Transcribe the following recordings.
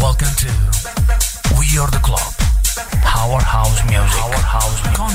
Welcome to We Are the Club. Our House Music. Our House Music. Con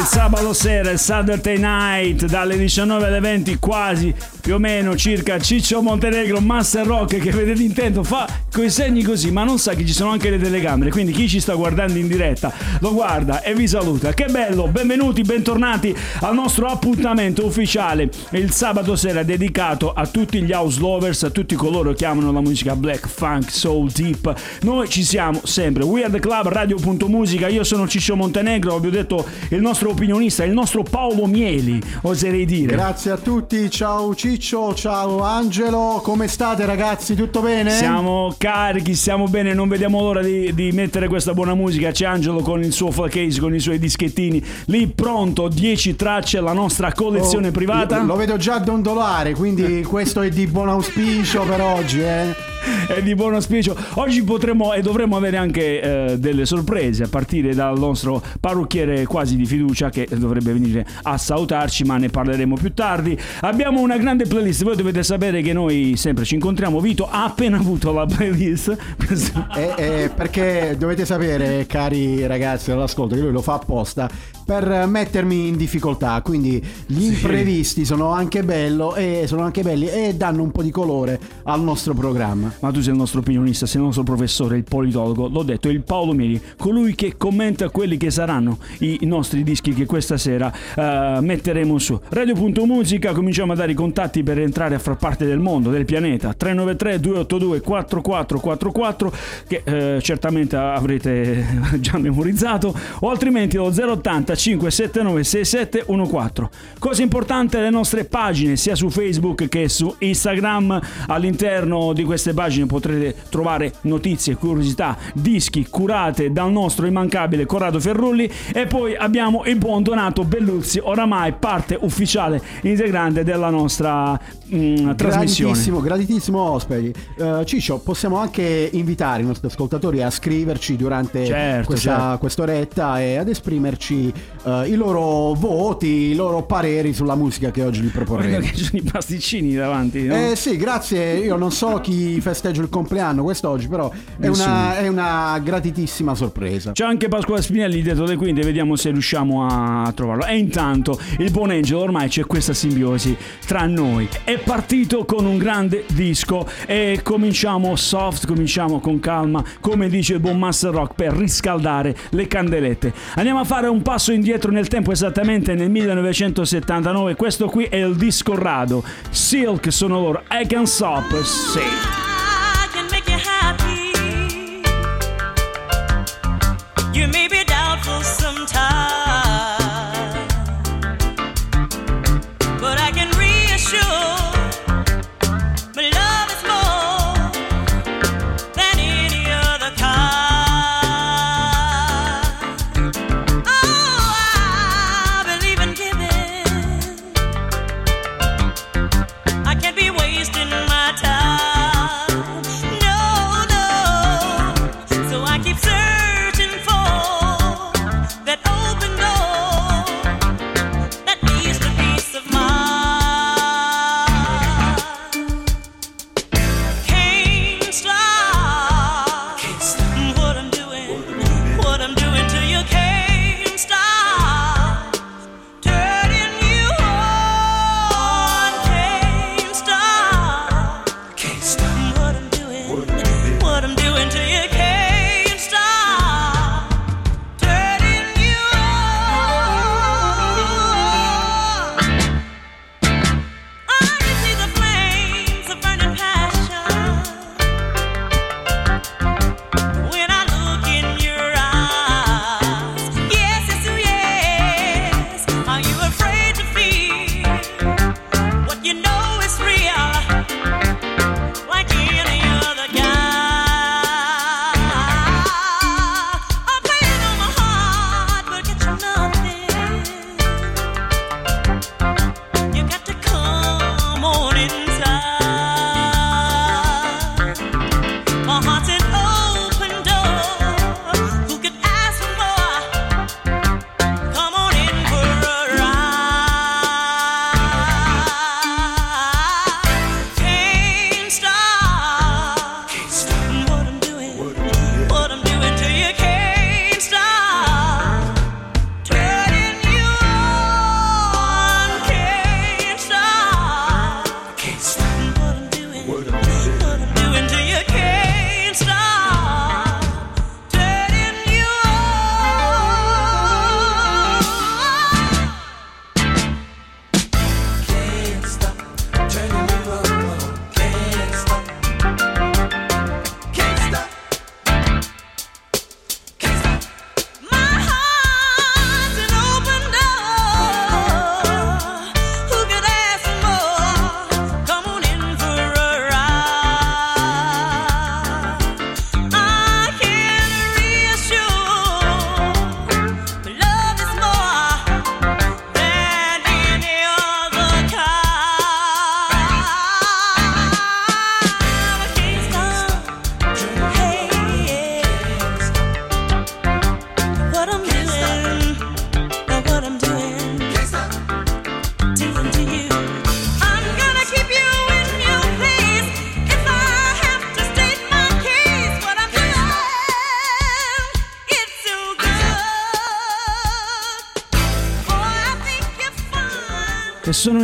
Il sabato sera, il Saturday night, dalle 19 alle 20, quasi più o meno circa Ciccio Montenegro, Master Rock che vedete intento fa quei segni così, ma non sa che ci sono anche le telecamere, quindi chi ci sta guardando in diretta lo guarda e vi saluta. Che bello, benvenuti, bentornati al nostro appuntamento ufficiale il sabato sera dedicato a tutti gli house lovers, a tutti coloro che amano la musica black, funk, soul, deep. Noi ci siamo sempre. We are the club, radio.musica. Io sono Ciccio Montenegro, vi ho detto il nostro opinionista, il nostro Paolo Mieli, oserei dire. Grazie a tutti, ciao Ciccio, ciao Angelo, come state ragazzi? Tutto bene? Siamo carichi, stiamo bene, non vediamo l'ora di, di mettere questa buona musica. C'è Angelo con il suo case, con i suoi dischettini, lì pronto, 10 tracce, la nostra collezione Oh, privata. Lo vedo già dondolare, quindi questo è di buon auspicio per oggi, eh? È di buon auspicio. Oggi potremo e dovremo avere anche eh, delle sorprese a partire dal nostro parrucchiere quasi di fiducia che dovrebbe venire a salutarci, ma ne parleremo più tardi. Abbiamo una grande playlist. Voi dovete sapere che noi sempre ci incontriamo. Vito ha appena avuto la playlist. Eh, eh, perché dovete sapere, cari ragazzi dell'ascolto, che lui lo fa apposta per mettermi in difficoltà. Quindi gli imprevisti sono anche, bello e sono anche belli e danno un po' di colore al nostro programma. Ma tu sei il nostro opinionista, sei il nostro professore, il politologo. L'ho detto, il Paolo Mieri, colui che commenta quelli che saranno i nostri dischi che questa sera eh, metteremo su. Radio.musica, cominciamo a dare i contatti per entrare a far parte del mondo, del pianeta. 393 282 4444 che eh, certamente avrete già memorizzato o altrimenti lo 080 579 6714. Cosa importante le nostre pagine sia su Facebook che su Instagram. All'interno di queste pagine potrete trovare notizie, curiosità, dischi curate dal nostro immancabile Corrado Ferrulli e poi abbiamo il buon Donato Belluzzi, oramai parte ufficiale integrante della nostra mm, trasmissione. Graditissimo, graditissimo ospiti. Eh, Ciccio, possiamo anche invitare i nostri ascoltatori a scriverci durante Certo, questa certo. quest'oretta e ad esprimerci eh, i loro voti, i loro pareri sulla musica che oggi gli Vedo proporremo. che ci sono i pasticcini davanti, no? Eh sì, grazie. Io non so chi festeggia il compleanno quest'oggi, però è una, è una gratitissima sorpresa. C'è anche Pasquale Spinelli dietro le quinte, vediamo se riusciamo a trovarlo. E intanto il buon Angelo, ormai c'è questa simbiosi tra noi. È partito con un grande disco e cominciamo soft, cominciamo con calma, come dice il buon Master Rock, per riscaldare le candelette. Andiamo a fare un passo indietro nel tempo, esattamente nel 1979. Questo qui è il disco Rado. Silk sono loro. I can stop, say.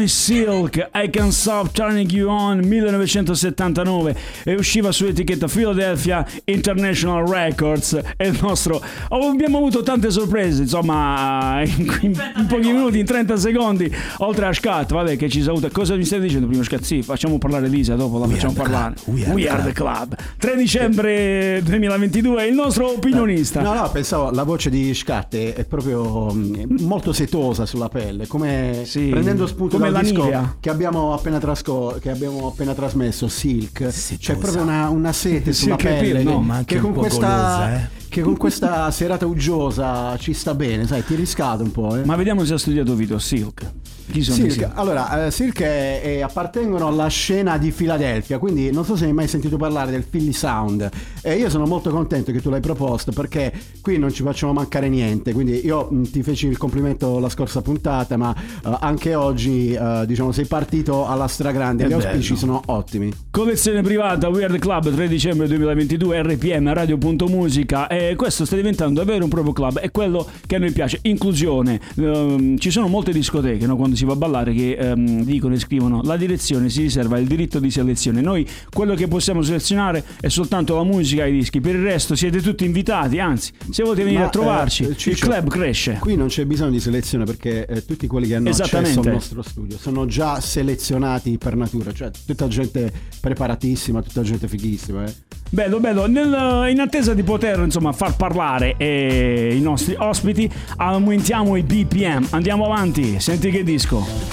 Sono i Silk I Can Stop Turning You On 1979 e usciva su etichetta Philadelphia International Records. E il nostro oh, abbiamo avuto tante sorprese insomma in, in- in pochi minuti in 30 secondi. Oltre a Scat vabbè che ci saluta. Cosa mi stai dicendo? Prima Scat sì facciamo parlare Lisa dopo la facciamo are parlare club. We are the club. 3 dicembre 2022 il nostro opinionista. No, no, pensavo la voce di Scatte è proprio mm, molto setosa sulla pelle, come Sì, prendendo spunto come disco Nivea. che abbiamo appena, trasco- che abbiamo appena trasmesso, Silk. Setosa. C'è proprio una, una sete sulla Silk è pelle che, ma anche che con questa golosa, eh. che con questa serata uggiosa ci sta bene, sai, ti riscalda un po', eh. ma vediamo se ha studiato Vito Silk chi sono Silk, allora, eh, Silk è- è- appartengono alla scena di Filadelfia, quindi non so se hai mai sentito parlare del Philly Sound. E io sono molto contento che tu l'hai proposto perché qui non ci facciamo mancare niente. Quindi io mh, ti feci il complimento la scorsa puntata, ma eh, anche oggi, eh, diciamo, sei partito alla stragrande. È Gli auspici bello. sono ottimi. Collezione privata Weird Club 3 dicembre 2022 RPM Radio.musica e questo sta diventando davvero un proprio club è quello che a noi piace inclusione Ehm, ci sono molte discoteche no, quando si va a ballare che ehm, dicono e scrivono la direzione si riserva il diritto di selezione noi quello che possiamo selezionare è soltanto la musica e i dischi per il resto siete tutti invitati anzi se volete venire Ma, a trovarci eh, il club cresce Qui non c'è bisogno di selezione perché eh, tutti quelli che hanno accesso al nostro studio sono già selezionati per natura, cioè tutta gente preparatissima, tutta gente fighissima. Eh. Bello, bello. Nel- in attesa di poter insomma far parlare eh, i nostri ospiti, aumentiamo i BPM. Andiamo avanti, senti che disco. Don't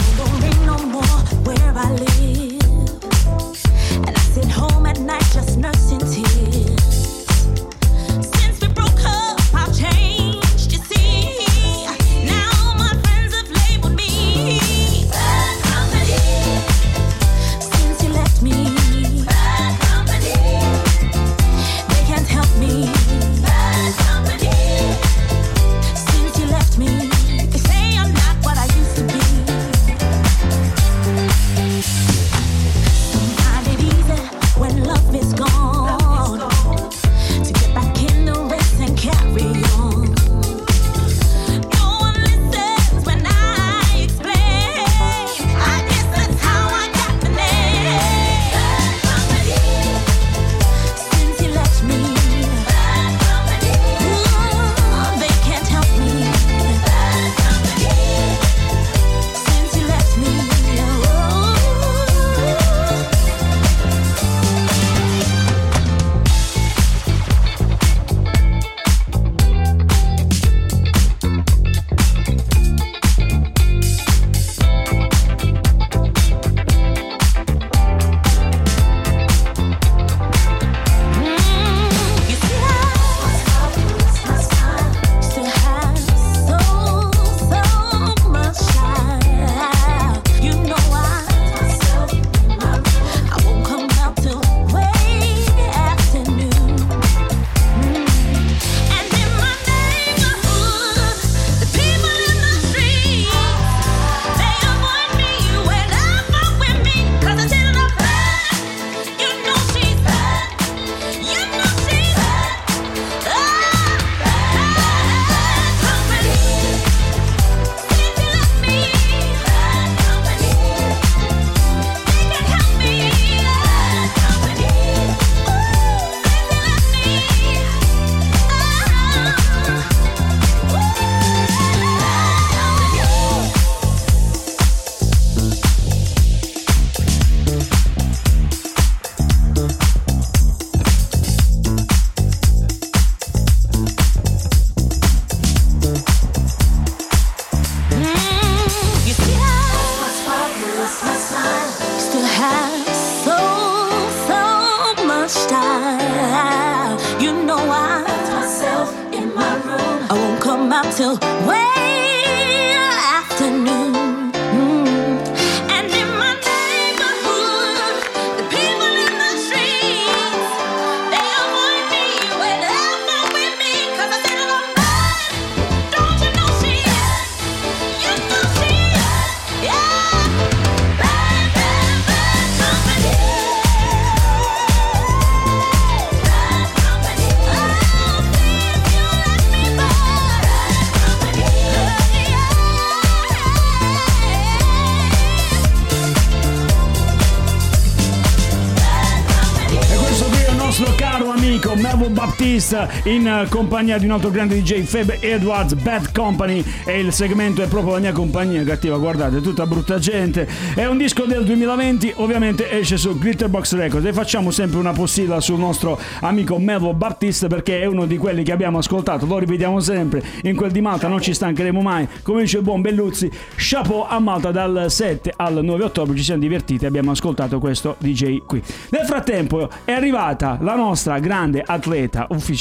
In compagnia di un altro grande DJ Feb Edwards, Bad Company e il segmento è proprio la mia compagnia cattiva, guardate, tutta brutta gente. È un disco del 2020, ovviamente esce su Glitterbox Records e facciamo sempre una postilla sul nostro amico Melvin Baptiste perché è uno di quelli che abbiamo ascoltato, lo ripetiamo sempre, in quel di Malta non ci stancheremo mai, come dice il buon Belluzzi, chapeau a Malta dal 7 al 9 ottobre, ci siamo divertiti, abbiamo ascoltato questo DJ qui. Nel frattempo è arrivata la nostra grande atleta ufficiale,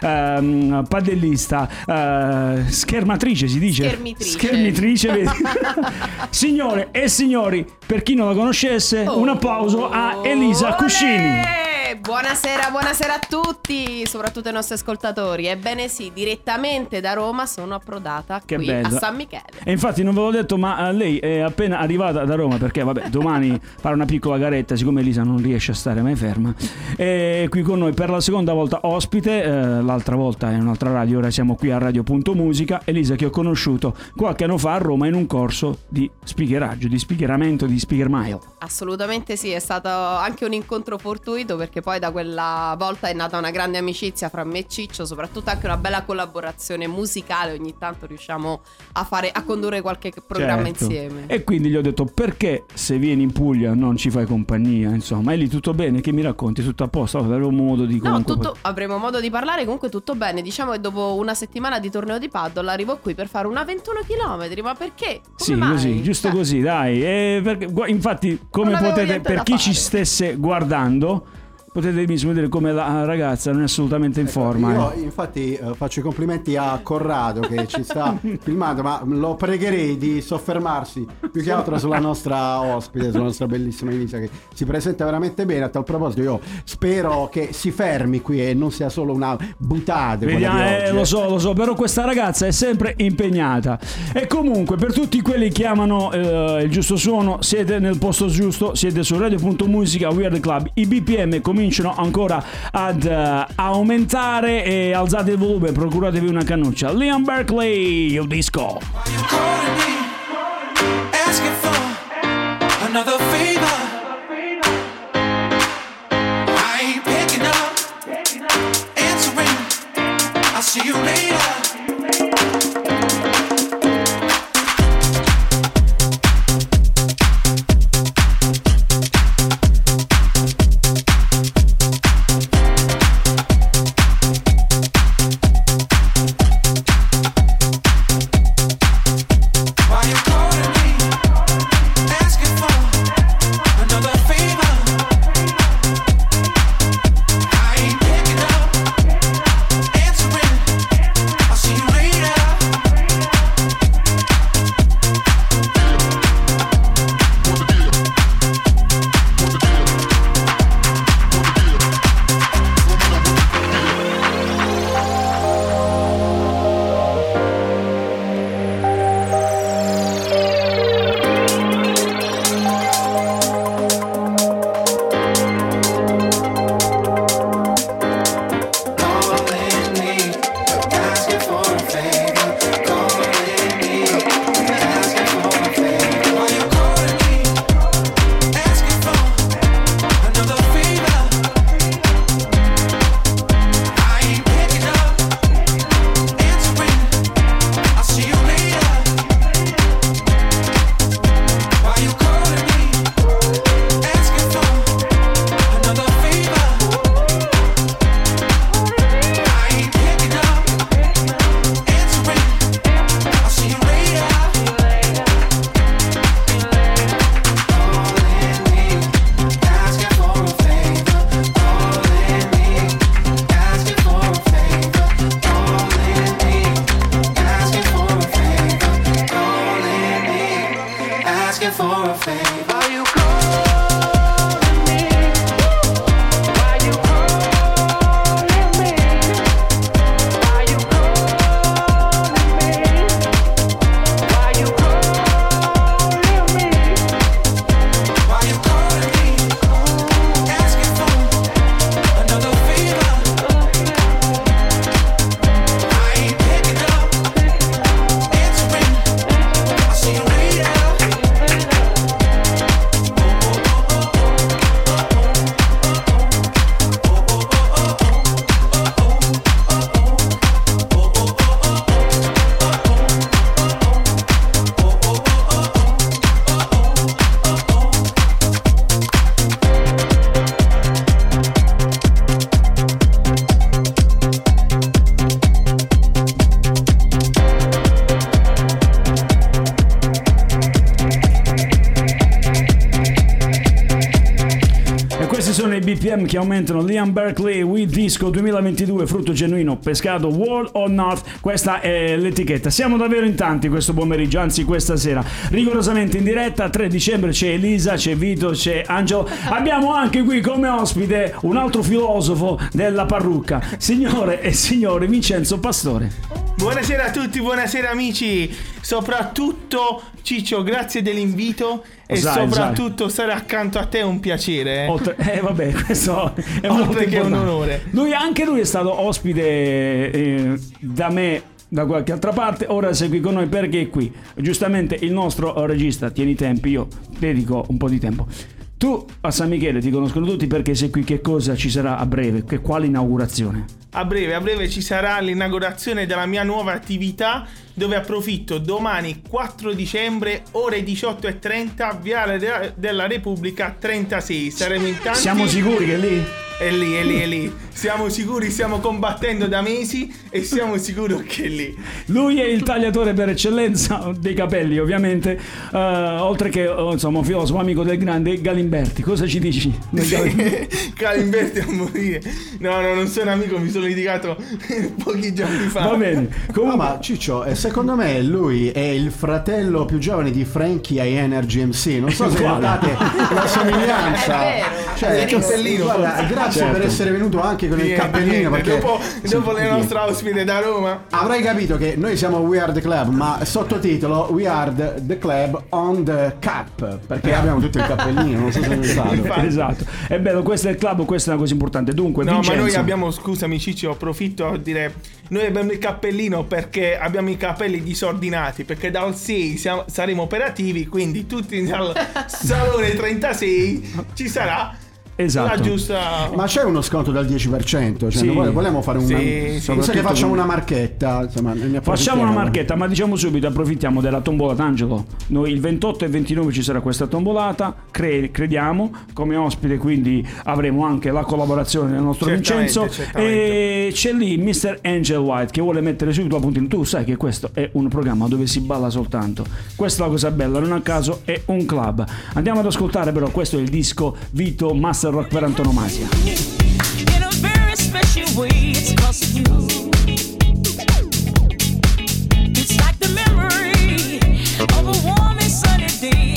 ehm, padellista, eh, schermatrice si dice? Schermitrice. Schermitrice, vedi? Signore e signori, per chi non la conoscesse, un applauso a Elisa Olè! Buonasera, buonasera a tutti, soprattutto ai nostri ascoltatori. Ebbene sì, direttamente da Roma sono approdata Che qui bello. a San Michele. E infatti non ve l'ho detto, ma eh, lei è appena arrivata da Roma perché vabbè, domani farà una piccola garetta, siccome Elisa non riesce a stare mai ferma. È qui con noi per la seconda volta ospite, eh, l'altra volta in un'altra radio, ora siamo qui a Radio.musica. Elisa che ho conosciuto qualche anno fa a Roma in un corso di speakeraggio, di speakeramento, di mile. Assolutamente sì, è stato anche un incontro fortuito perché poi da quella volta è nata una grande amicizia fra me e Ciccio, soprattutto anche una bella collaborazione musicale, ogni tanto riusciamo a fare a condurre qualche programma Certo. insieme. E quindi gli ho detto perché se vieni in Puglia non ci fai compagnia, insomma. E lì tutto bene, che mi racconti? Tutto a posto? Avevo modo di No, comunque... tutto, avremo modo di parlare, comunque tutto bene. Diciamo che dopo una settimana di torneo di paddle arrivo qui per fare una 21 km. Ma perché? Come Sì, mai? così, giusto Cioè, così, dai. Perché- infatti, come potete, per chi ci fare. stesse guardando, potete vedere come la ragazza non è assolutamente in forma. Io eh. infatti eh, faccio i complimenti a Corrado che ci sta filmando, ma lo pregherei di soffermarsi più che altro sulla nostra ospite, sulla nostra bellissima Elisa che si presenta veramente bene. A tal proposito io spero che si fermi qui e non sia solo una buttata. Vediamo, eh, lo eh. so, lo so, però questa ragazza è sempre impegnata. E comunque, per tutti quelli che amano eh, il giusto suono, siete nel posto giusto, siete su radio.musica Weird Club. I BPM cominciano ancora ad eh, aumentare e alzate il volume, procuratevi una cannuccia. Liam Berkeley, il disco. Aumentano. Liam Berkeley, We Disco 2022, frutto genuino, pescato World or North. Questa è l'etichetta. Siamo davvero in tanti questo pomeriggio, anzi questa sera. Rigorosamente in diretta, 3 dicembre c'è Elisa, c'è Vito, c'è Angelo. Abbiamo anche qui come ospite un altro filosofo della parrucca, signore e signore Vincenzo Pastore. Buonasera a tutti, buonasera amici. Soprattutto Ciccio, grazie dell'invito e Sai, soprattutto stare accanto a te è un piacere. eh. Oltre, eh vabbè, questo è Oltre che un onore. Lui, anche lui è stato ospite eh, da me da qualche altra parte, ora sei qui con noi perché è qui. Giustamente il nostro regista, tieni i tempi, io dedico un po' di tempo. Tu a San Michele ti conoscono tutti perché sei qui, che cosa ci sarà a breve? Che, quale inaugurazione? A breve, a breve ci sarà l'inaugurazione della mia nuova attività dove approfitto domani 4 dicembre ore 18.30 Viale de- della Repubblica 36. Saremo in tanti. Siamo sicuri che lì? È lì, è lì, è lì. Siamo sicuri, stiamo combattendo da mesi e siamo sicuri che è lì. Lui è il tagliatore per eccellenza dei capelli, ovviamente, eh, oltre che eh, insomma filosofo amico del grande Galimberti. Cosa ci dici? Galimberti? A morire. No, no, non sono amico, mi sono litigato pochi giorni fa. Va bene. No, Comunque, ma Ciccio, eh, secondo me lui è il fratello più giovane di Frankie ai Energy MC. Non so se Quale? notate la somiglianza. È vero. Cioè, Il cappellino, guarda, grazie Certo. per essere venuto anche con il Niente, cappellino. niente. Perché Dopo, dopo le nostre ospite da Roma. Avrai capito che noi siamo We Are the Club, ma sottotitolo We Are the, Club on the Cap. Perché abbiamo tutto il cappellino, non so se. Infatti. esatto. È bello, questo è il club, questa è una cosa importante. Dunque, No, Vincenzo, ma noi abbiamo, scusami Ciccio, approfitto a dire, noi abbiamo il cappellino perché abbiamo i capelli disordinati, perché dal 6 siamo- saremo operativi, quindi tutti dal salone 36 ci sarà Esatto. la giusta... Ma c'è uno sconto del 10%, cioè Sì. noi vogliamo fare una... Sì, sì. che facciamo una marchetta, insomma, ne Facciamo una marchetta, ma diciamo subito, approfittiamo della tombola d'Angelo. Noi il 28 e 29 ci sarà questa tombolata, cre- crediamo, come ospite quindi avremo anche la collaborazione del nostro Certamente, Vincenzo. certamente. E c'è lì Mr. Angel White che vuole mettere subito a puntino. Tu sai che questo è un programma dove si balla soltanto. Questa è la cosa bella, non a caso è un club. Andiamo ad ascoltare però, questo è il disco Vito Master Rock per antonomasia. In a very special way, it's cause of you. It's like the memory of a warm and sunny day.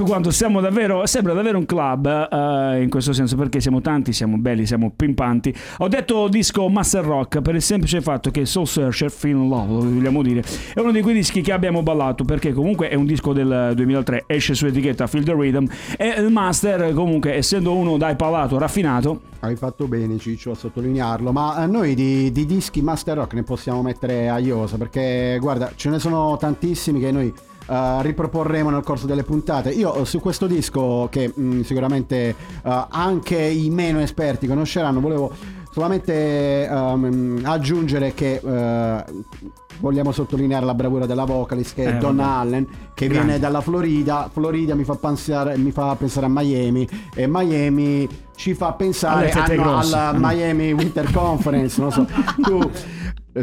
Tutto quanto. Siamo davvero, sembra davvero un club eh, in questo senso perché siamo tanti, siamo belli, siamo pimpanti. Ho detto disco Master Rock per il semplice fatto che Soul Searcher, in Love, lo vogliamo dire, è uno di quei dischi che abbiamo ballato perché comunque è un disco del 2003, esce su etichetta Feel the Rhythm e il Master comunque essendo uno dai palato raffinato, Hai fatto bene Ciccio a sottolinearlo, ma eh, noi di, di dischi Master Rock ne possiamo mettere a iosa perché guarda ce ne sono tantissimi che noi eh, riproporremo nel corso delle puntate. Io eh, su questo disco che mh, sicuramente eh, anche i meno esperti conosceranno, volevo solamente ehm, aggiungere che vogliamo sottolineare la bravura della vocalist che è Eh, vabbè. Allen che Grande. viene dalla Florida. Florida mi fa pensare, mi fa pensare a Miami e Miami ci fa pensare alla Miami Winter Conference. Non so, tu,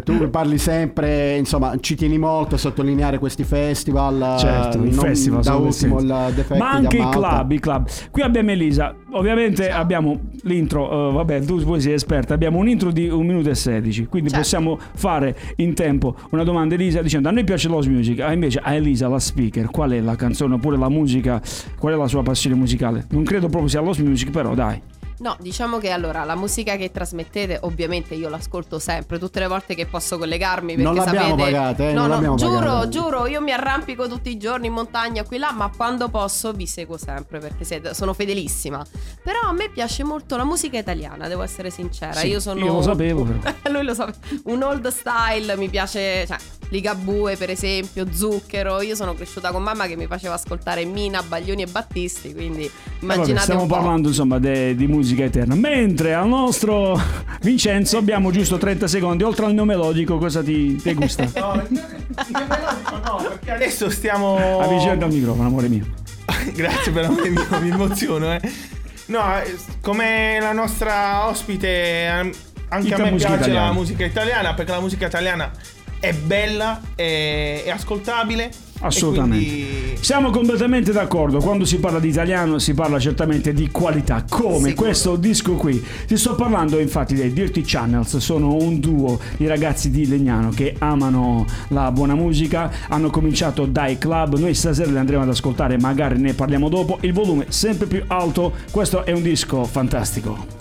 tu parli sempre, insomma, ci tieni molto a sottolineare questi festival. Certo, i festival da ultimo il. Defetti Ma anche i club, i club. Qui abbiamo Elisa. Ovviamente abbiamo l'intro. eh, vabbè, tu poi sei esperta. Abbiamo un intro di 1 minuto e 16. Quindi Certo. possiamo fare in tempo una domanda a Elisa dicendo: A noi piace l'house music. Ah, invece a Elisa, la speaker, qual è la canzone oppure la musica? Qual è la sua passione musicale? Non credo proprio sia l'house music, però dai. No, diciamo che allora la musica che trasmettete, ovviamente io l'ascolto sempre, tutte le volte che posso collegarmi. Perché Non l'abbiamo sapete, pagata, eh, No, non no, giuro, pagata. giuro, io mi arrampico tutti i giorni in montagna qui là, ma quando posso vi seguo sempre perché siete- sono fedelissima. Però a me piace molto la musica italiana, devo essere sincera. Sì, io sono io lo sapevo, però. Lui lo sa. Un old style mi piace, cioè Ligabue per esempio, Zucchero. Io sono cresciuta con mamma che mi faceva ascoltare Mina, Baglioni e Battisti, quindi Eh, immaginate vabbè, stiamo un po'. parlando insomma de- di musica eterna. Mentre al nostro Vincenzo abbiamo giusto 30 secondi. Oltre al mio melodico, cosa ti, ti gusta? No, il mio melodico no, perché adesso stiamo. Avvicinati al microfono, amore mio. Grazie per amore mio, mi emoziono, eh. No, come la nostra ospite, anche Tutta a me piace italiana. la musica italiana perché la musica italiana è bella, è, è ascoltabile. Assolutamente. quindi- Siamo completamente d'accordo. Quando si parla di italiano si parla certamente di qualità, come Sicuro. questo disco qui. Ti sto parlando infatti dei Dirty Channels, sono un duo di ragazzi di Legnano che amano la buona musica, hanno cominciato dai club, noi stasera li andremo ad ascoltare, magari ne parliamo dopo. Il volume sempre più alto, questo è un disco fantastico.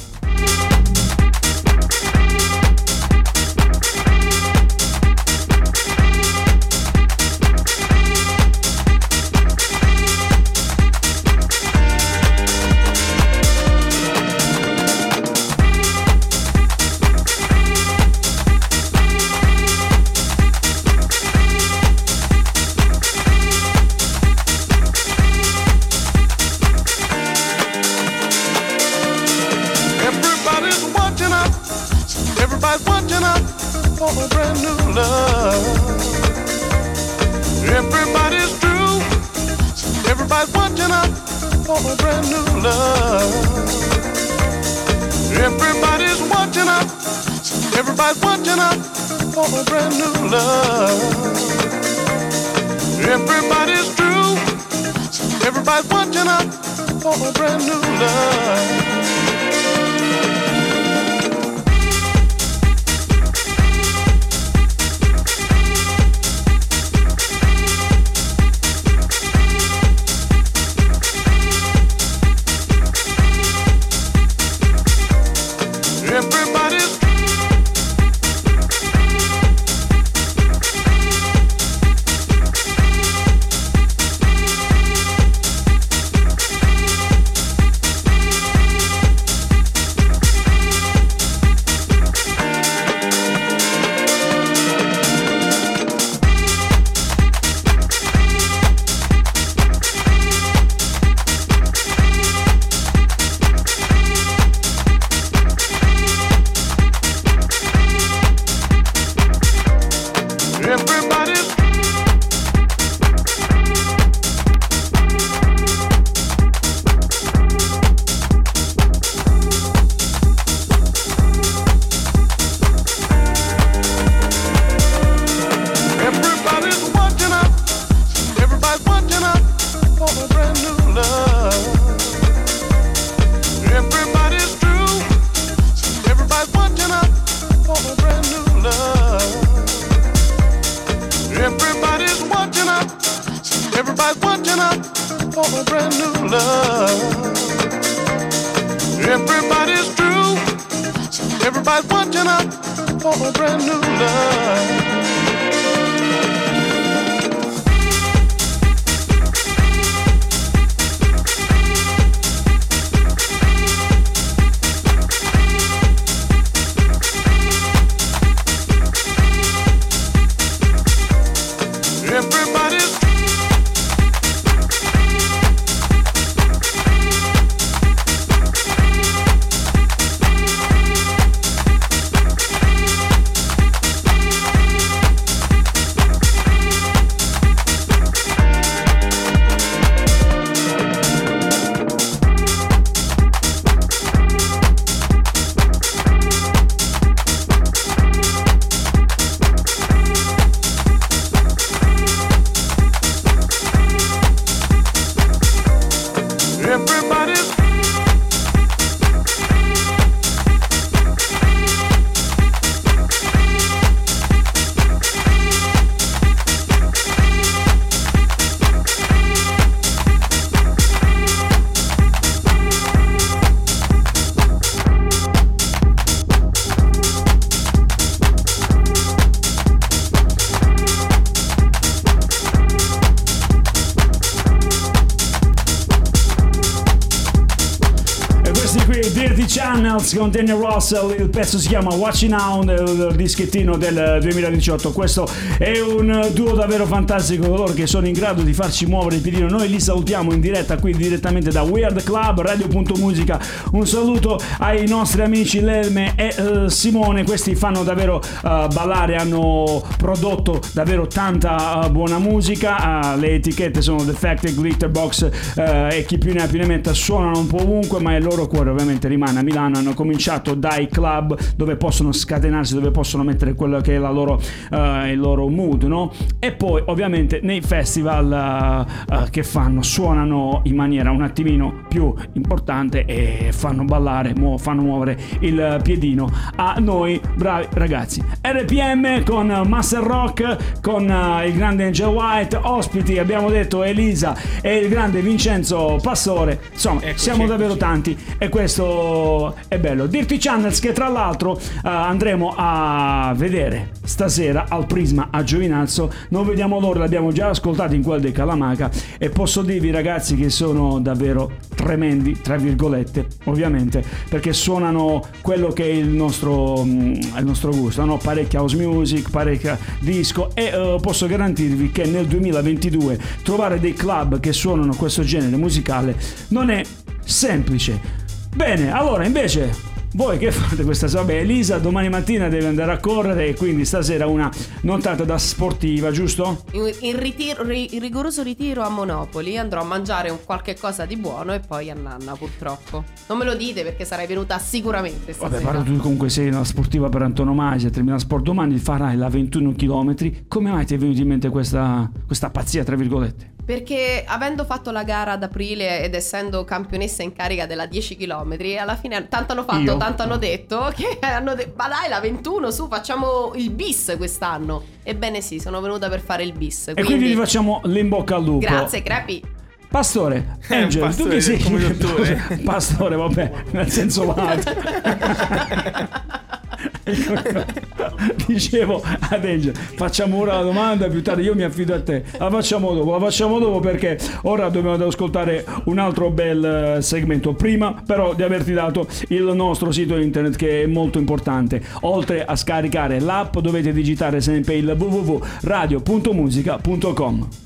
A brand new love. Everybody's watching up. Everybody's watching for a brand new love. Everybody's true. Everybody's watching up for a brand new love. Channels con Daniel Russell, il pezzo si chiama Watching Out, il dischettino del 2018. Questo è un duo davvero fantastico, coloro che sono in grado di farci muovere il piedino. Noi li salutiamo in diretta qui direttamente da Weird Club, Radio.musica. Un saluto ai nostri amici Lelme e eh, Simone, questi fanno davvero eh, ballare, hanno prodotto davvero tanta eh, buona musica. Eh, le etichette sono Defected, Glitterbox eh, e chi più ne ha più ne metta suonano un po' ovunque, ma il loro cuore ovviamente rimane a Milano. Hanno cominciato dai club dove possono scatenarsi, dove possono mettere quello che è loro, il loro mood, no? E poi ovviamente nei festival che fanno, suonano in maniera un attimino più importante e fanno ballare, muo- fanno muovere il piedino a noi bravi ragazzi. RPM con Master Rock, con eh, il grande Angel White, ospiti abbiamo detto Elisa e il grande Vincenzo Pastore. Insomma, Eccoci, siamo davvero eccoci. tanti e questo è bello. Dirty Channels che tra l'altro eh, andremo a vedere stasera al Prisma a Giovinazzo. Non vediamo l'ora, l'abbiamo già ascoltato in quel di Calamaca e posso dirvi ragazzi che sono davvero tremendi, tra virgolette, ovviamente, perché suonano quello che è il nostro, mm, il nostro gusto, no? parecchia house music, parecchia disco e eh, posso garantirvi che nel 2022 trovare dei club che suonano questo genere musicale non è semplice. Bene, allora invece voi che fate questa sera? Vabbè, Elisa domani mattina deve andare a correre e quindi stasera una nottata da sportiva, giusto? In, in ritiro- ri- in rigoroso ritiro a Monopoli andrò a mangiare un qualche cosa di buono e poi a Nanna purtroppo. Non me lo dite perché sarei venuta sicuramente Vabbè, stasera. però tu comunque sei una sportiva per antonomasia, termina sport domani, farai la 21 km. Come mai ti è venuta in mente questa, questa pazzia, tra virgolette? Perché avendo fatto la gara ad aprile ed essendo campionessa in carica della 10 km, alla fine tanto hanno fatto, Io? tanto hanno detto che hanno detto ma dai la 21 su facciamo il bis quest'anno. Ebbene sì, sono venuta per fare il bis. E quindi ti facciamo l'in bocca al lupo. Grazie, crepi. Pastore, Eh, Angel, tu pastore, che sei come dottore. Pastore, vabbè, nel senso lato. Dicevo ad Angel, facciamo ora la domanda, più tardi io mi affido a te. La facciamo dopo, la facciamo dopo perché ora dobbiamo ascoltare un altro bel eh, segmento. Prima però di averti dato il nostro sito internet che è molto importante. Oltre a scaricare l'app dovete digitare sempre il www.radio.musica.com.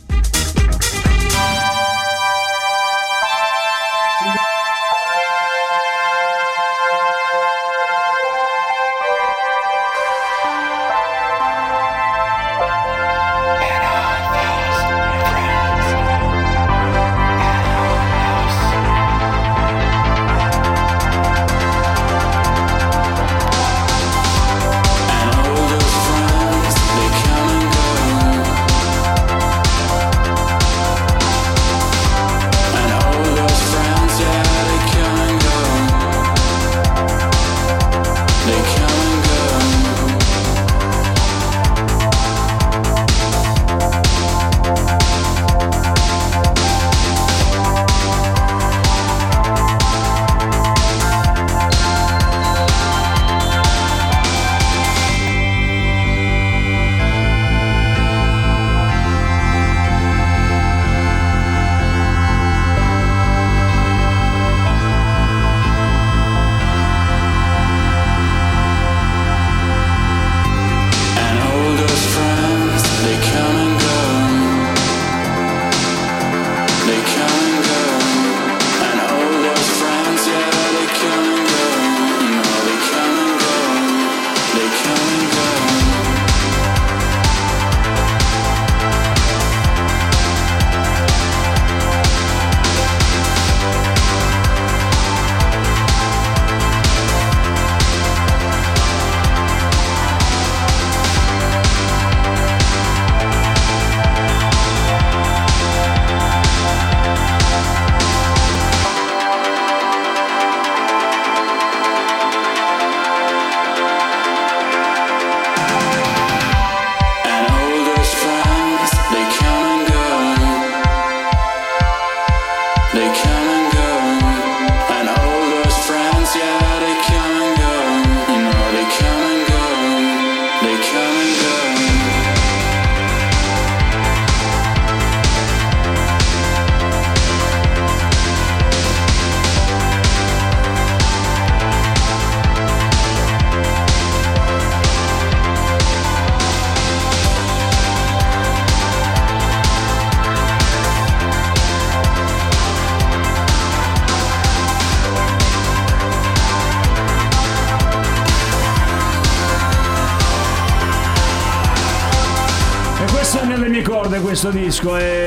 disco, è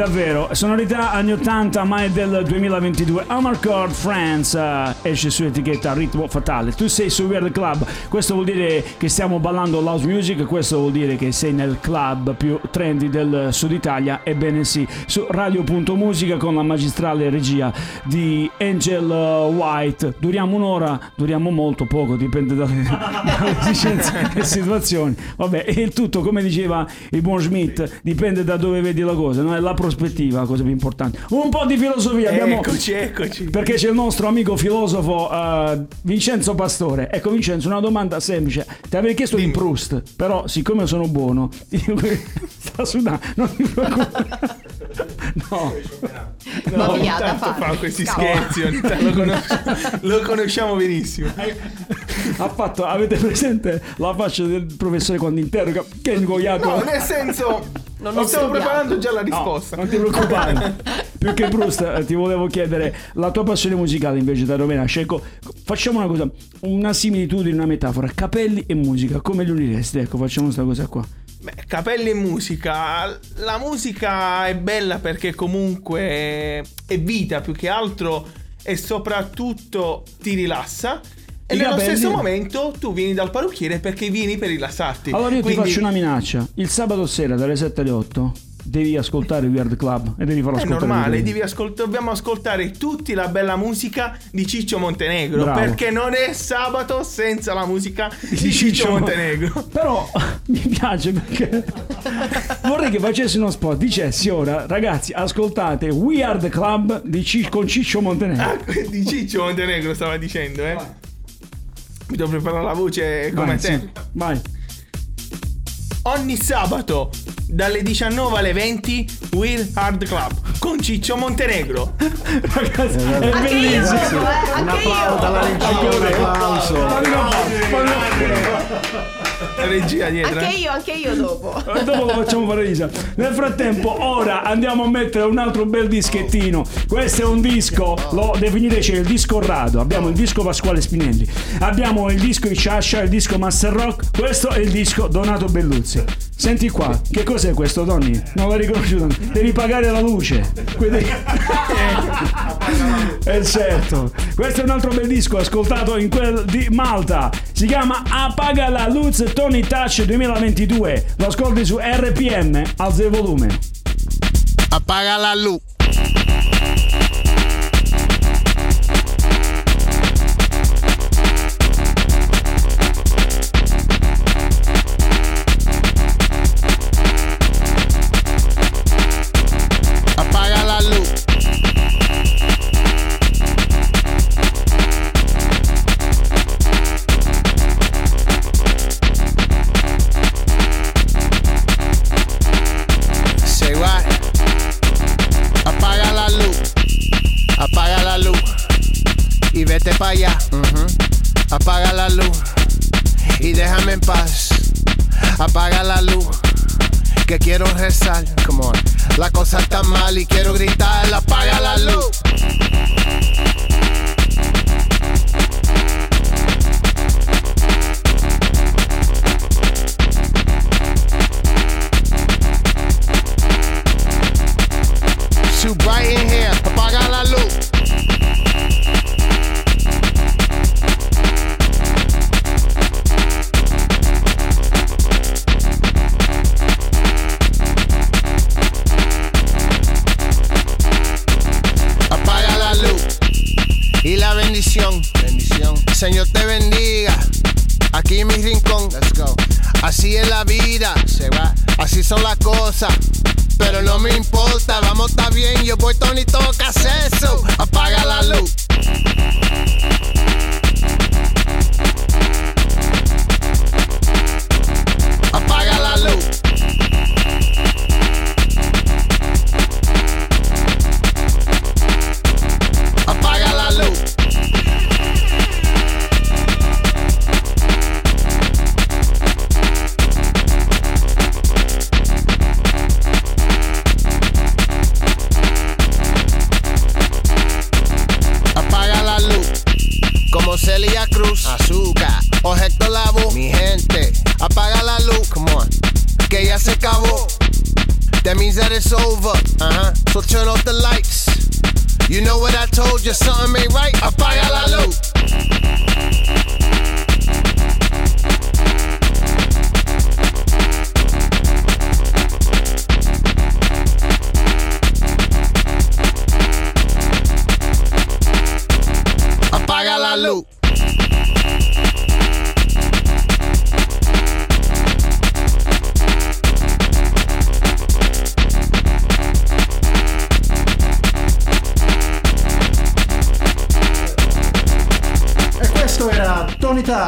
davvero sonorità anni 80 ma è del 2022. Amarcord France eh, esce su etichetta Ritmo Fatale. Tu sei su Weird Club, questo vuol dire che stiamo ballando house music, questo vuol dire che sei nel club più trendy del sud Italia. Ebbene sì, su Radio.musica con la magistrale regia di Angel eh, White. Duriamo un'ora, duriamo molto, poco, dipende dalle, dalle esigenze e situazioni. Vabbè, il tutto, come diceva il buon Schmidt, dipende da dove vedi la cosa, no? è la prospettiva cosa più importante. Un po' di filosofia abbiamo. Eccoci, eccoci. Perché c'è il nostro amico filosofo eh, Vincenzo Pastore. Ecco Vincenzo, una domanda semplice. Ti avevi chiesto di Proust, però siccome sono buono, sta sudando, non ti preoccupare. No. Ma ogni via, da tanto fare. fa questi scherzi, ogni tanto lo, conosci- lo conosciamo benissimo. Ha fatto, avete presente la faccia del professore quando interroga? Che ingoiato? No, nel senso, Non lo stiamo preparando già la No, risposta. non ti preoccupare. Più che Proust, eh, ti volevo chiedere la tua passione musicale invece da Rovena. Ecco, facciamo una cosa, una similitudine, una metafora. Capelli e musica, come li uniresti? Ecco, facciamo questa cosa qua. Beh, capelli e musica. La musica è bella perché comunque è vita più che altro e soprattutto ti rilassa. E I nello capelli? stesso momento tu vieni dal parrucchiere perché vieni per rilassarti. Allora io Quindi ti faccio una minaccia. Il sabato sera dalle 7 alle 8 devi ascoltare Weird Club e devi farlo È ascoltare. normale, tutti. devi ascolt- dobbiamo ascoltare tutti la bella musica di Ciccio Montenegro. Bravo. Perché non è sabato senza la musica di, Ciccio, Ciccio Montenegro. Però mi piace perché vorrei che facessi uno spot. Dicessi ora, ragazzi, ascoltate Weird Club di Ci- con Ciccio Montenegro. Ah, di Ciccio Montenegro stava dicendo, eh. Mi devo preparare la voce come Vai, te. sì, vai. Ogni sabato dalle 19 alle 20 Will Hard Club con Ciccio Montenegro. Ragazzi, è Anche io bellissimo. eh, Un applauso dalla regia, un applauso. Regia dietro. Anche eh. io, anche io dopo. E dopo lo facciamo fare risa. Nel frattempo, ora andiamo a mettere un altro bel dischettino. Questo è un disco, lo definite c'è il disco Rado. Abbiamo il disco Pasquale Spinelli, abbiamo il disco Isciascia, il disco Master Rock. Questo è il disco Donato Belluzzi. Senti qua, che cos'è questo, Donny? Non l'hai riconosciuto? Devi pagare la luce. Quindi... Eh certo. Questo è un altro bel disco ascoltato in quel di Malta. Si chiama Apaga la Luz Tony Touch 2022. Lo ascolti su RPM, alza il volume. Apaga la luz. What I told you, something ain't right. Apaga la luz.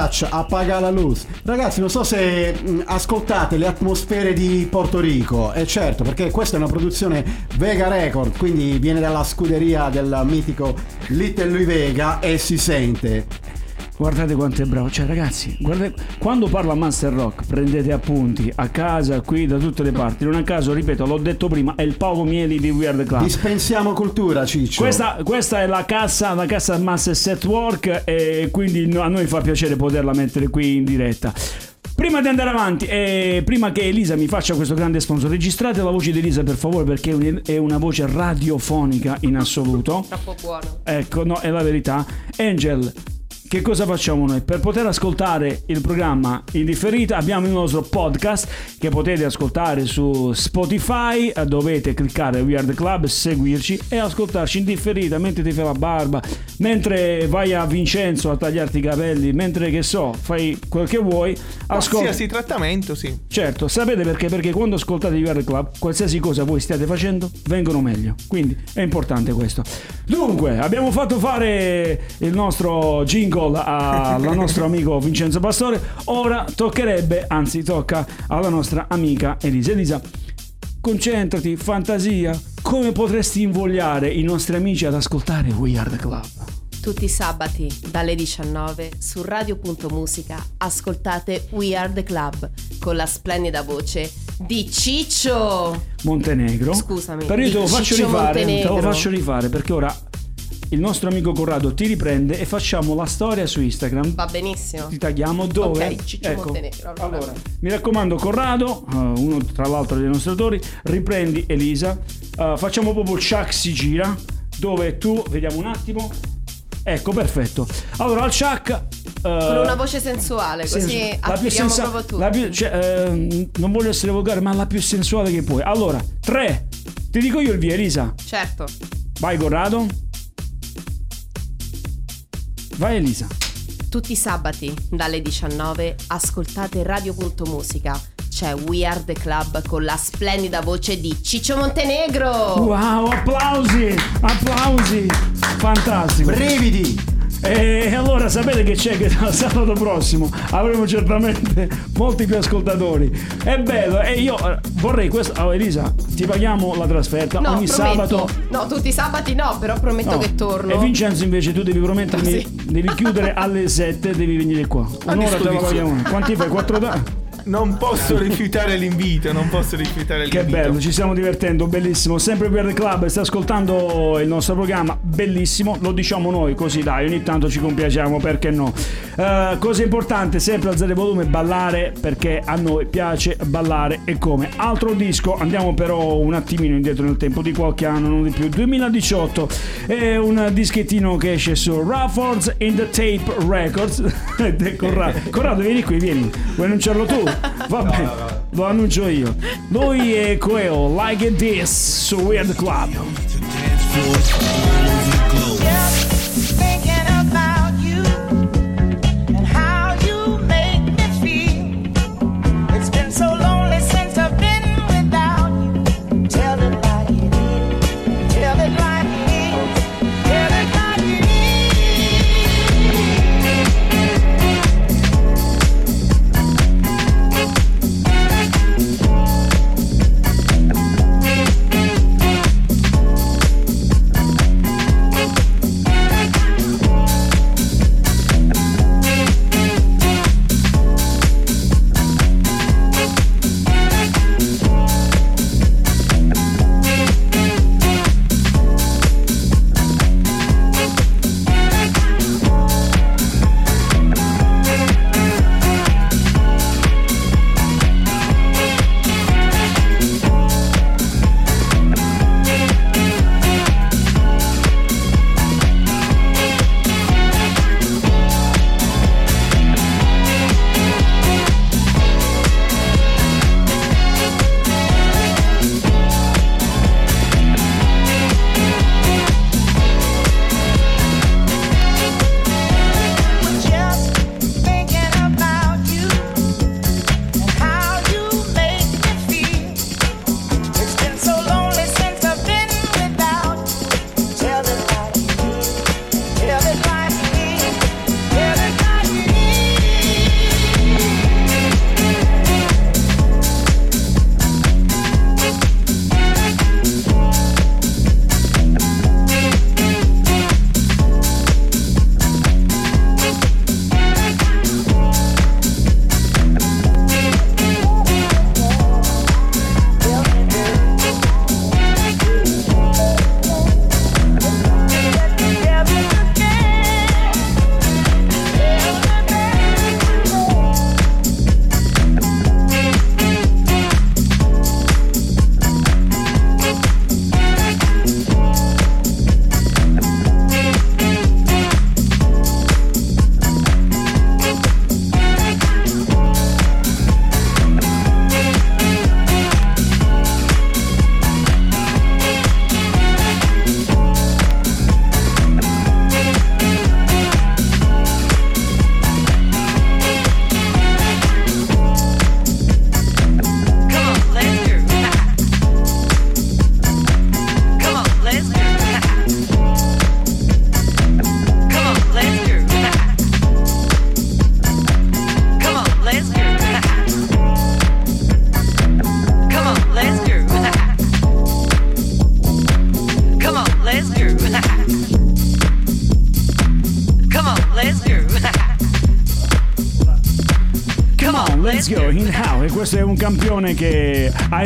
Touch, Appaga la luz. Ragazzi, non so se mh, ascoltate le atmosfere di Porto Rico. E certo, perché questa è una produzione Vega Record, quindi viene dalla scuderia del mitico Little Louis Vega e si sente. Guardate quanto è bravo, cioè ragazzi, guardate, quando parla Master Rock prendete appunti a casa, qui, da tutte le parti. Non a caso, ripeto, l'ho detto prima, è il Paolo Mieli di Weird Club. Dispensiamo cultura, Ciccio. Questa, questa è la cassa, la cassa Master Set Work e quindi a noi fa piacere poterla mettere qui in diretta. Prima di andare avanti, e prima che Elisa mi faccia questo grande sponsor, registrate la voce di Elisa per favore perché è una voce radiofonica in assoluto. Troppo buono. Ecco, no, è la verità. Angel, che cosa facciamo noi? Per poter ascoltare il programma in differita abbiamo il nostro podcast che potete ascoltare su Spotify, eh, dovete cliccare Weird Club, seguirci e ascoltarci in differita mentre ti fai la barba, mentre vai a Vincenzo a tagliarti i capelli, mentre che so, fai quel che vuoi, ascolta. Qualsiasi trattamento, sì. Certo, sapete perché? Perché quando ascoltate VR Club, qualsiasi cosa voi stiate facendo, vengono meglio. Quindi è importante questo. Dunque, abbiamo fatto fare il nostro jingle al nostro amico Vincenzo Pastore. Ora toccherebbe, anzi tocca alla nostra amica Elisa. Elisa, concentrati, fantasia. Come potresti invogliare i nostri amici ad ascoltare Weird Club? Tutti i sabati dalle 19 su Radio.musica ascoltate We Are The Club con la splendida voce di Ciccio. Montenegro. Scusami, Però io te lo faccio rifare. Te lo faccio rifare perché ora il nostro amico Corrado ti riprende e facciamo la storia su Instagram. Va benissimo. Ti tagliamo dove? Ok, Ciccio Montenegro, allora. Allora, mi raccomando, Corrado, eh, uno tra l'altro dei nostri autori, riprendi Elisa. eh, facciamo proprio il Chuck si gira. Dove tu, vediamo un attimo. Ecco, perfetto. Allora, al Chuck. eh, Con una voce sensuale, così sensu- attiriamo sensa- proprio tutti. la più- cioè, ehm, non voglio essere volgare, ma la più sensuale che puoi. Allora, 3. Ti dico io il via, Elisa. Certo. Vai, Corrado. Vai, Elisa. Tutti i sabati dalle 19 ascoltate Radio.musica. C'è We Are The Club con la splendida voce di Ciccio Montenegro. Wow, applausi! Applausi! Fantastico! Brividi! E allora sapete che c'è che sabato prossimo avremo certamente molti più ascoltatori. È bello e io eh, vorrei questo. Oh, Elisa, ti paghiamo la trasferta No, ogni prometto. sabato. No, tutti i sabati no, però prometto No. che torno. E Vincenzo invece tu devi promettermi, Ah, sì. devi chiudere alle 7, devi venire qua. Un'ora te la paghiamo. Quanti fai? 4 da? Non posso rifiutare l'invito, non posso rifiutare Che l'invito. bello, ci stiamo divertendo, bellissimo. Sempre per il club, stai ascoltando il nostro programma, bellissimo. Lo diciamo noi così, dai, ogni tanto ci compiaciamo, perché no? Eh, cosa importante, sempre alzare il volume e ballare, perché a noi piace ballare e come. Altro disco, andiamo però un attimino indietro nel tempo, di qualche anno, non di più. 2018 è un dischettino che esce su Raffords in the Tape Records. Corrado, vieni qui, vieni. Vuoi annunciarlo tu? Va bene, lo annuncio io. Lui è Queo, Like This su Weird Club.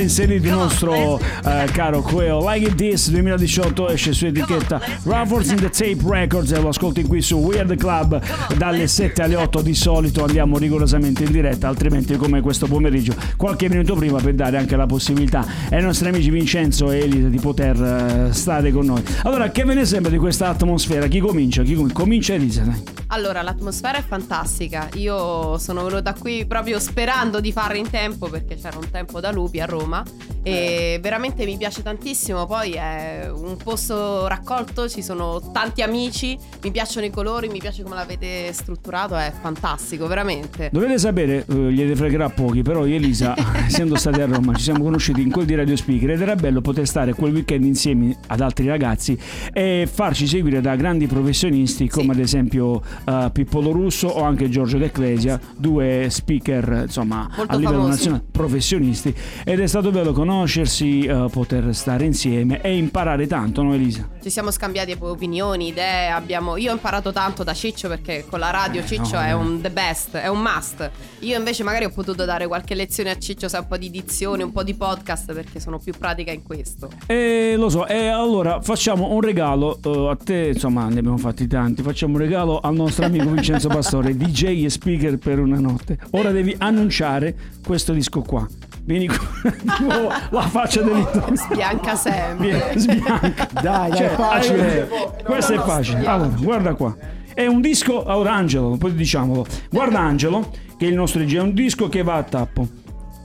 Inserito il nostro eh, caro Queo. Like It This 2018 esce su etichetta Ruffles in the Tape Records e lo ascolti qui su Weird Club. Dalle 7 alle 8 di solito andiamo rigorosamente in diretta altrimenti come questo pomeriggio qualche minuto prima per dare anche la possibilità ai nostri amici Vincenzo e Elisa di poter eh, stare con noi. Allora che ve ne sembra di questa atmosfera? Chi comincia? Chi com- comincia Elisa dai. Allora, l'atmosfera è fantastica. Io sono venuta qui proprio sperando di farla in tempo perché c'era un tempo da lupi a Roma e veramente mi piace tantissimo. Poi è un posto raccolto, ci sono tanti amici, mi piacciono i colori, mi piace come l'avete strutturato, è fantastico, veramente. Dovete sapere, eh, gliene fregherà pochi, però io e Elisa, essendo stati a Roma, ci siamo conosciuti in quel di Radio Speaker ed era bello poter stare quel weekend insieme ad altri ragazzi e farci seguire da grandi professionisti come ad esempio eh, Pippolo Russo o anche Giorgio D'Ecclesia, due speaker insomma Molto a livello famosi. nazionale, professionisti ed è stato bello conoscersi, eh, poter stare insieme e imparare tanto, no Elisa? Ci siamo scambiati opinioni, idee, abbiamo... io ho imparato tanto da Ciccio perché con la radio Ciccio no, è no. un the best, è un must. Io invece magari ho potuto dare qualche lezione a Ciccio, sai un po' di dizione, un po' di podcast perché sono più pratica in questo. E lo so, e allora facciamo un regalo eh, a te, insomma ne abbiamo fatti tanti, facciamo un regalo al nostro amico Vincenzo Pastore, DJ e speaker per una notte. Ora devi annunciare questo disco qua. Vieni qua, di nuovo la faccia dell'intorno. Bianca sempre. Sbianca. Dai, dai, Cioè, è facile. questo è facile. Allora, guarda qua. È un disco, allora Angelo, poi diciamolo. Guarda Angelo, che è il nostro DJ, è un disco che va a tappo.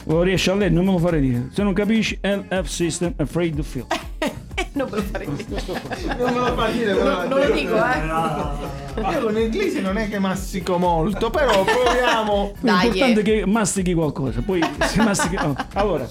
Lo riesci a leggere? Non me lo fare dire. Se non capisci, LF System Afraid to Feel. Non me lo farei dire. Non me lo fa dire, però. Non lo dico, eh. Io con l'inglese non è che mastico molto, però proviamo. Dai, L'importante eh. è che mastichi qualcosa. Poi se mastichi. oh, Allora.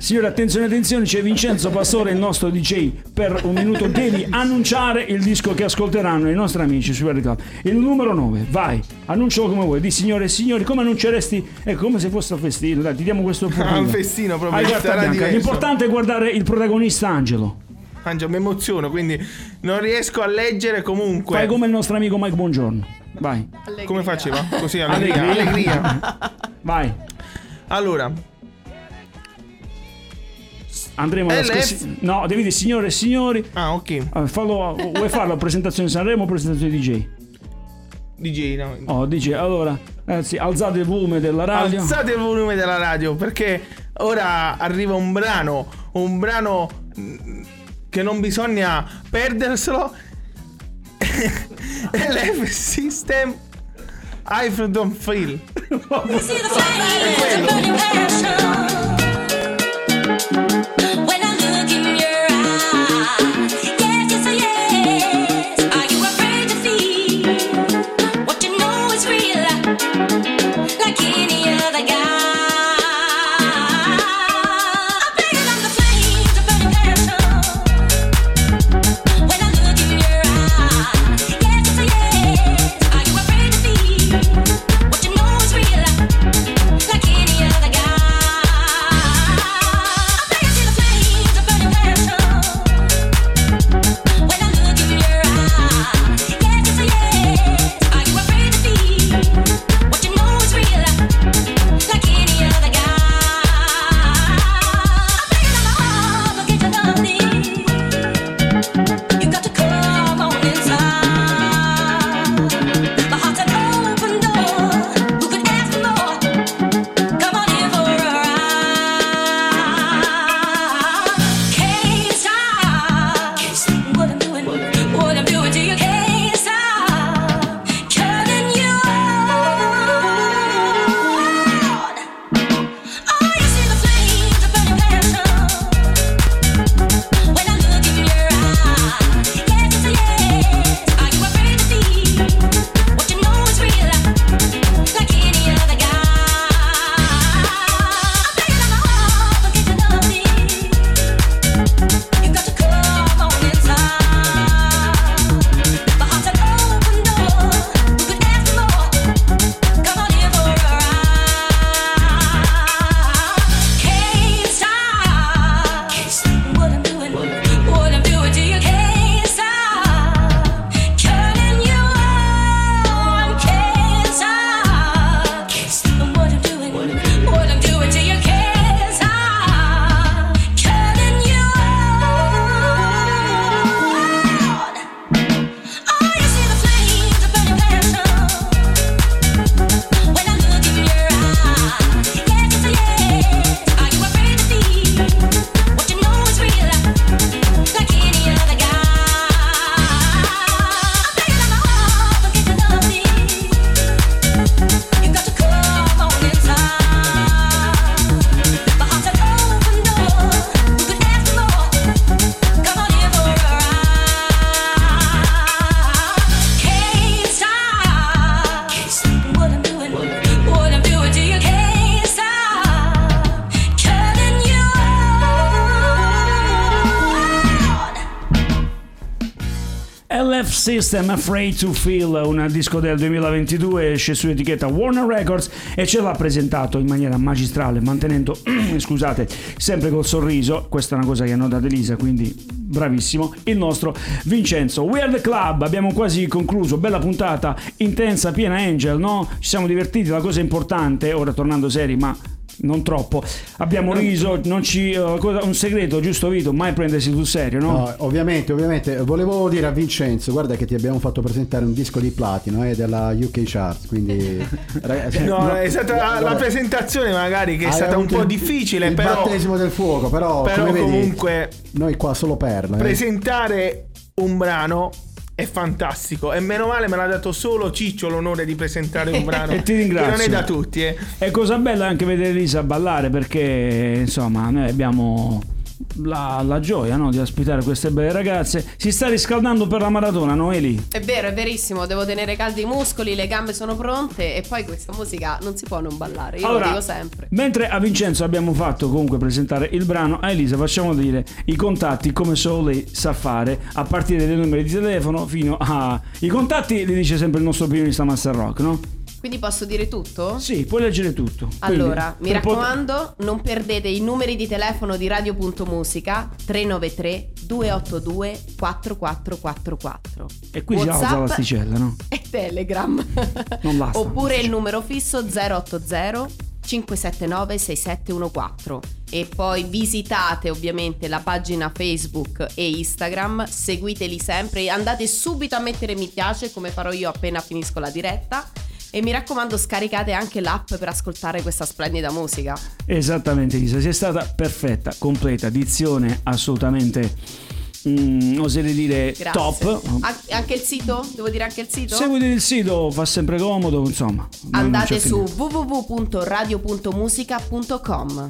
Signore, attenzione, attenzione, c'è Vincenzo Pastore, il nostro DJ. Per un minuto devi annunciare il disco che ascolteranno i nostri amici su Club. Il numero 9, vai, annuncialo come vuoi. Di signore e signori, come annunceresti? È come se fosse un festino. Dai, ti diamo questo Ah, opportunità. un festino proprio. L'importante è guardare il protagonista Angelo. Mi emoziono, quindi non riesco a leggere comunque. Fai come il nostro amico Mike Buongiorno. Vai, Come faceva? Così, allegria. allegria. vai. Allora, Andremo alla LF. scassi- No, devi dire signore e signori. ah, ok. Fallo, vuoi farlo a presentazione di Sanremo o presentazione DJ? DJ, no. Oh, dice allora, ragazzi, alzate il volume della radio. Alzate il volume della radio perché ora arriva un brano, un brano che non bisogna perderselo. LF System I don't feel. System Afraid to Feel, un disco del 2022, esce su etichetta Warner Records e ce l'ha presentato in maniera magistrale, mantenendo, scusate, sempre col sorriso, questa è una cosa che ha notato Elisa, quindi bravissimo, il nostro Vincenzo. We are the club, abbiamo quasi concluso, bella puntata, intensa, piena Angel, no? Ci siamo divertiti, la cosa importante, ora tornando seri, ma non troppo. Abbiamo riso, non ci, eh, cosa- un segreto, giusto Vito? Mai prendersi sul serio, no? No, ovviamente, ovviamente, volevo dire a Vincenzo, guarda che ti abbiamo fatto presentare un disco di platino eh, della UK Charts, quindi... ragazzi, No, è stata la, la presentazione magari che è stata un po' il- difficile, il però, battesimo del fuoco, però, però come vedi, comunque noi qua solo perla. eh. presentare un brano è fantastico e meno male me l'ha dato solo Ciccio l'onore di presentare un brano E ti ringrazio. non è da tutti eh. È cosa bella anche vedere Elisa ballare perché insomma noi abbiamo la, la gioia no, di ospitare queste belle ragazze. Si sta riscaldando per la maratona, no Eli? È vero, è verissimo, devo tenere caldi i muscoli, le gambe sono pronte e poi questa musica non si può non ballare, io lo dico sempre. mentre a Vincenzo abbiamo fatto comunque presentare il brano, a Elisa facciamo dire i contatti come solo lei sa fare, a partire dai numeri di telefono fino a... I contatti li dice sempre il nostro opinionista Master Rock, no? Quindi posso dire tutto? Sì, puoi leggere tutto. Quindi, Allora, mi per pot- raccomando, non perdete i numeri di telefono di Radio.musica 393 282 4444 E qui si alza WhatsApp l'asticella, no? e Telegram. Non basta. Oppure il numero fisso 080 579 6714 e poi visitate ovviamente la pagina Facebook e Instagram, seguiteli sempre e andate subito a mettere mi piace come farò io appena finisco la diretta e mi raccomando scaricate anche l'app per ascoltare questa splendida musica. Esattamente Elisa, sei stata perfetta, completa, dizione assolutamente, mm, oserei dire, Grazie. top. An- anche il sito? Devo dire anche il sito? Seguiti il sito, fa sempre comodo, insomma. Andate su www.radio.musica.com.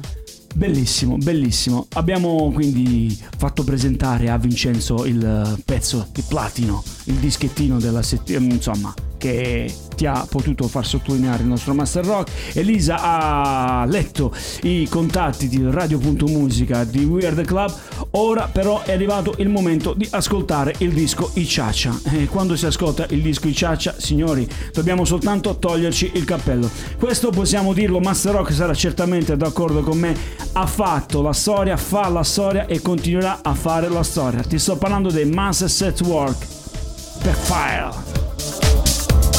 Bellissimo, bellissimo. Abbiamo quindi fatto presentare a Vincenzo il pezzo di platino, il dischettino della settimana, insomma, che ti ha potuto far sottolineare il nostro Master Rock. Elisa ha letto i contatti di Radio.musica di We Are The Club. Ora però è arrivato il momento di ascoltare il disco I Ciaccia. E quando si ascolta il disco I Ciaccia, signori, dobbiamo soltanto toglierci il cappello. Questo possiamo dirlo, Master Rock sarà certamente d'accordo con me. Ha fatto la storia, fa la storia e continuerà a fare la storia. Ti sto parlando dei Master Set Work per Fire.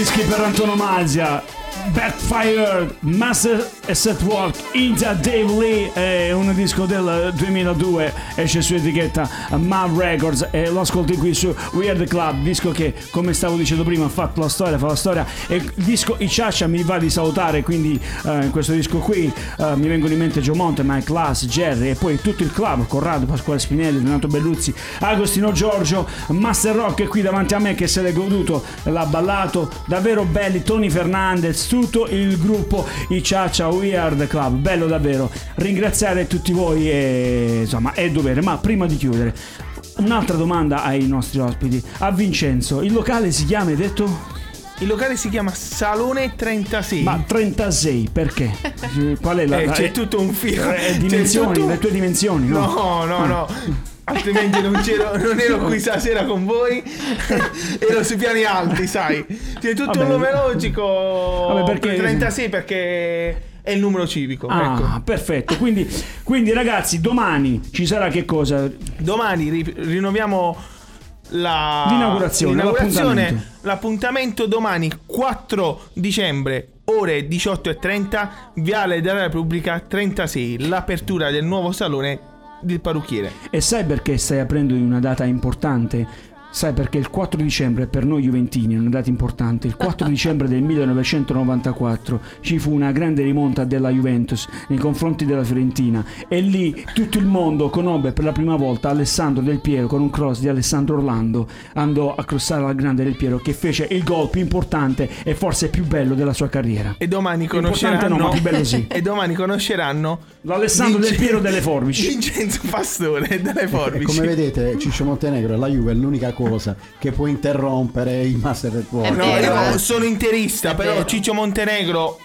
dischi per antonomasia. Backfire, Master Asset Work, India Dave Lee è un disco del 2002 esce su etichetta Mav Records e lo ascolti qui su Weird Club disco che come stavo dicendo prima ha fatto la storia fa la storia. E il disco Ichacha mi va di salutare quindi eh, questo disco qui eh, mi vengono in mente Joe Monte, Mike Lass, Jerry e poi tutto il club Corrado, Pasquale Spinelli, Renato Belluzzi Agostino Giorgio, Master Rock è qui davanti a me che se l'è goduto l'ha ballato, davvero belli Tony Fernandez, tutto il gruppo I Ciaccia Weird Club, bello davvero ringraziare tutti voi e insomma è dovere, ma prima di chiudere un'altra domanda ai nostri ospiti, a Vincenzo, il locale si chiama, hai detto? Il locale si chiama Salone 36. Ma 36 perché? Qual è la Eh, c'è tutto un filo. eh, dimensioni, tutto- le tue dimensioni, no? No, no, no. Altrimenti non, non ero qui stasera con voi. ero sui piani alti, sai. C'è tutto Vabbè. un numerologico. Vabbè, perché- 36 perché è il numero civico. Ah, ecco. perfetto. Quindi, quindi, ragazzi, domani ci sarà che cosa? Domani ri- rinnoviamo la L'inaugurazione, l'inaugurazione. l'appuntamento. L'appuntamento domani 4 dicembre ore 18.30 Viale della Repubblica 36 l'apertura del nuovo salone del parrucchiere E sai perché stai aprendo in una data importante? Sai perché il 4 dicembre per noi Juventini è una data importante. Il 4 dicembre del 1994 ci fu una grande rimonta della Juventus nei confronti della Fiorentina e lì tutto il mondo conobbe per la prima volta Alessandro Del Piero con un cross di Alessandro Orlando. Andò a crossare al grande Del Piero che fece il gol più importante e forse più bello della sua carriera. e domani conosceranno no, ma più bello sì. e domani conosceranno L'Alessandro Del Vince- Piero delle forbici. Vincenzo Pastore delle E forbici come vedete, Ciccio Montenegro e la Juve è l'unica cosa che può interrompere il Master at War. È No, vero, io eh. sono interista, però. Ciccio Montenegro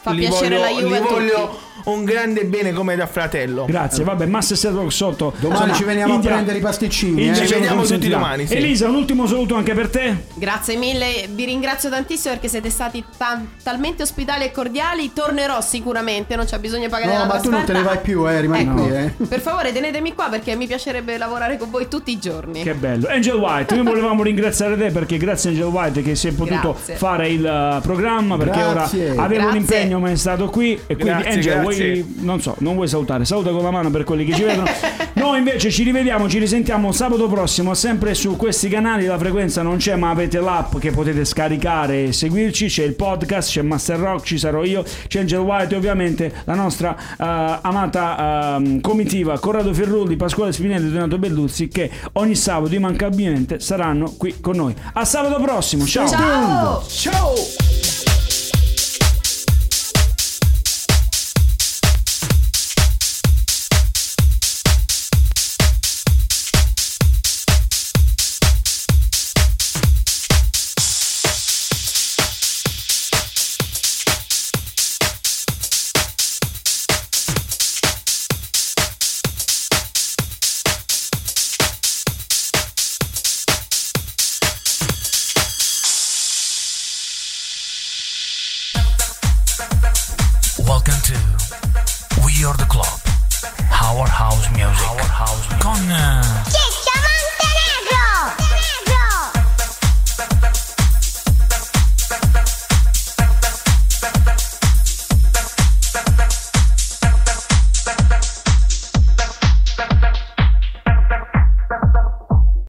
Fa piacere voglio, la Juve tutti. voglio un grande bene come da fratello. Grazie, vabbè, Master Setwork sotto. Domani Insomma, ci veniamo India- a prendere i pasticcini. Eh. Ci vediamo tutti domani, sì. Elisa, un ultimo saluto anche per te. Grazie mille, vi ringrazio tantissimo perché siete stati tan- talmente ospitali e cordiali. Tornerò sicuramente, non c'è bisogno di pagare No, la ma tu non te ne vai più, eh, rimani Ecco. qui, eh. Per favore, tenetemi qua perché mi piacerebbe lavorare con voi tutti i giorni. Che bello. Angel White, noi volevamo ringraziare te perché grazie Angel White che sei potuto Grazie. fare il uh, programma perché Grazie. ora avevo un Grazie. impegno ma è stato qui e quindi Grazie, Angel grazie. Vuoi non so, non vuoi salutare, saluta con la mano per quelli che ci vedono. Noi invece ci rivediamo, ci risentiamo sabato prossimo sempre su questi canali, la frequenza non c'è ma avete l'app che potete scaricare e seguirci, c'è il podcast, c'è Master Rock, ci sarò io, c'è Angel White e ovviamente la nostra eh, amata ehm, comitiva Corrado Ferrulli, Pasquale Spinelli e Donato Belluzzi che ogni sabato immancabilmente saranno qui con noi. A sabato prossimo, ciao! Ciao! Ciao! We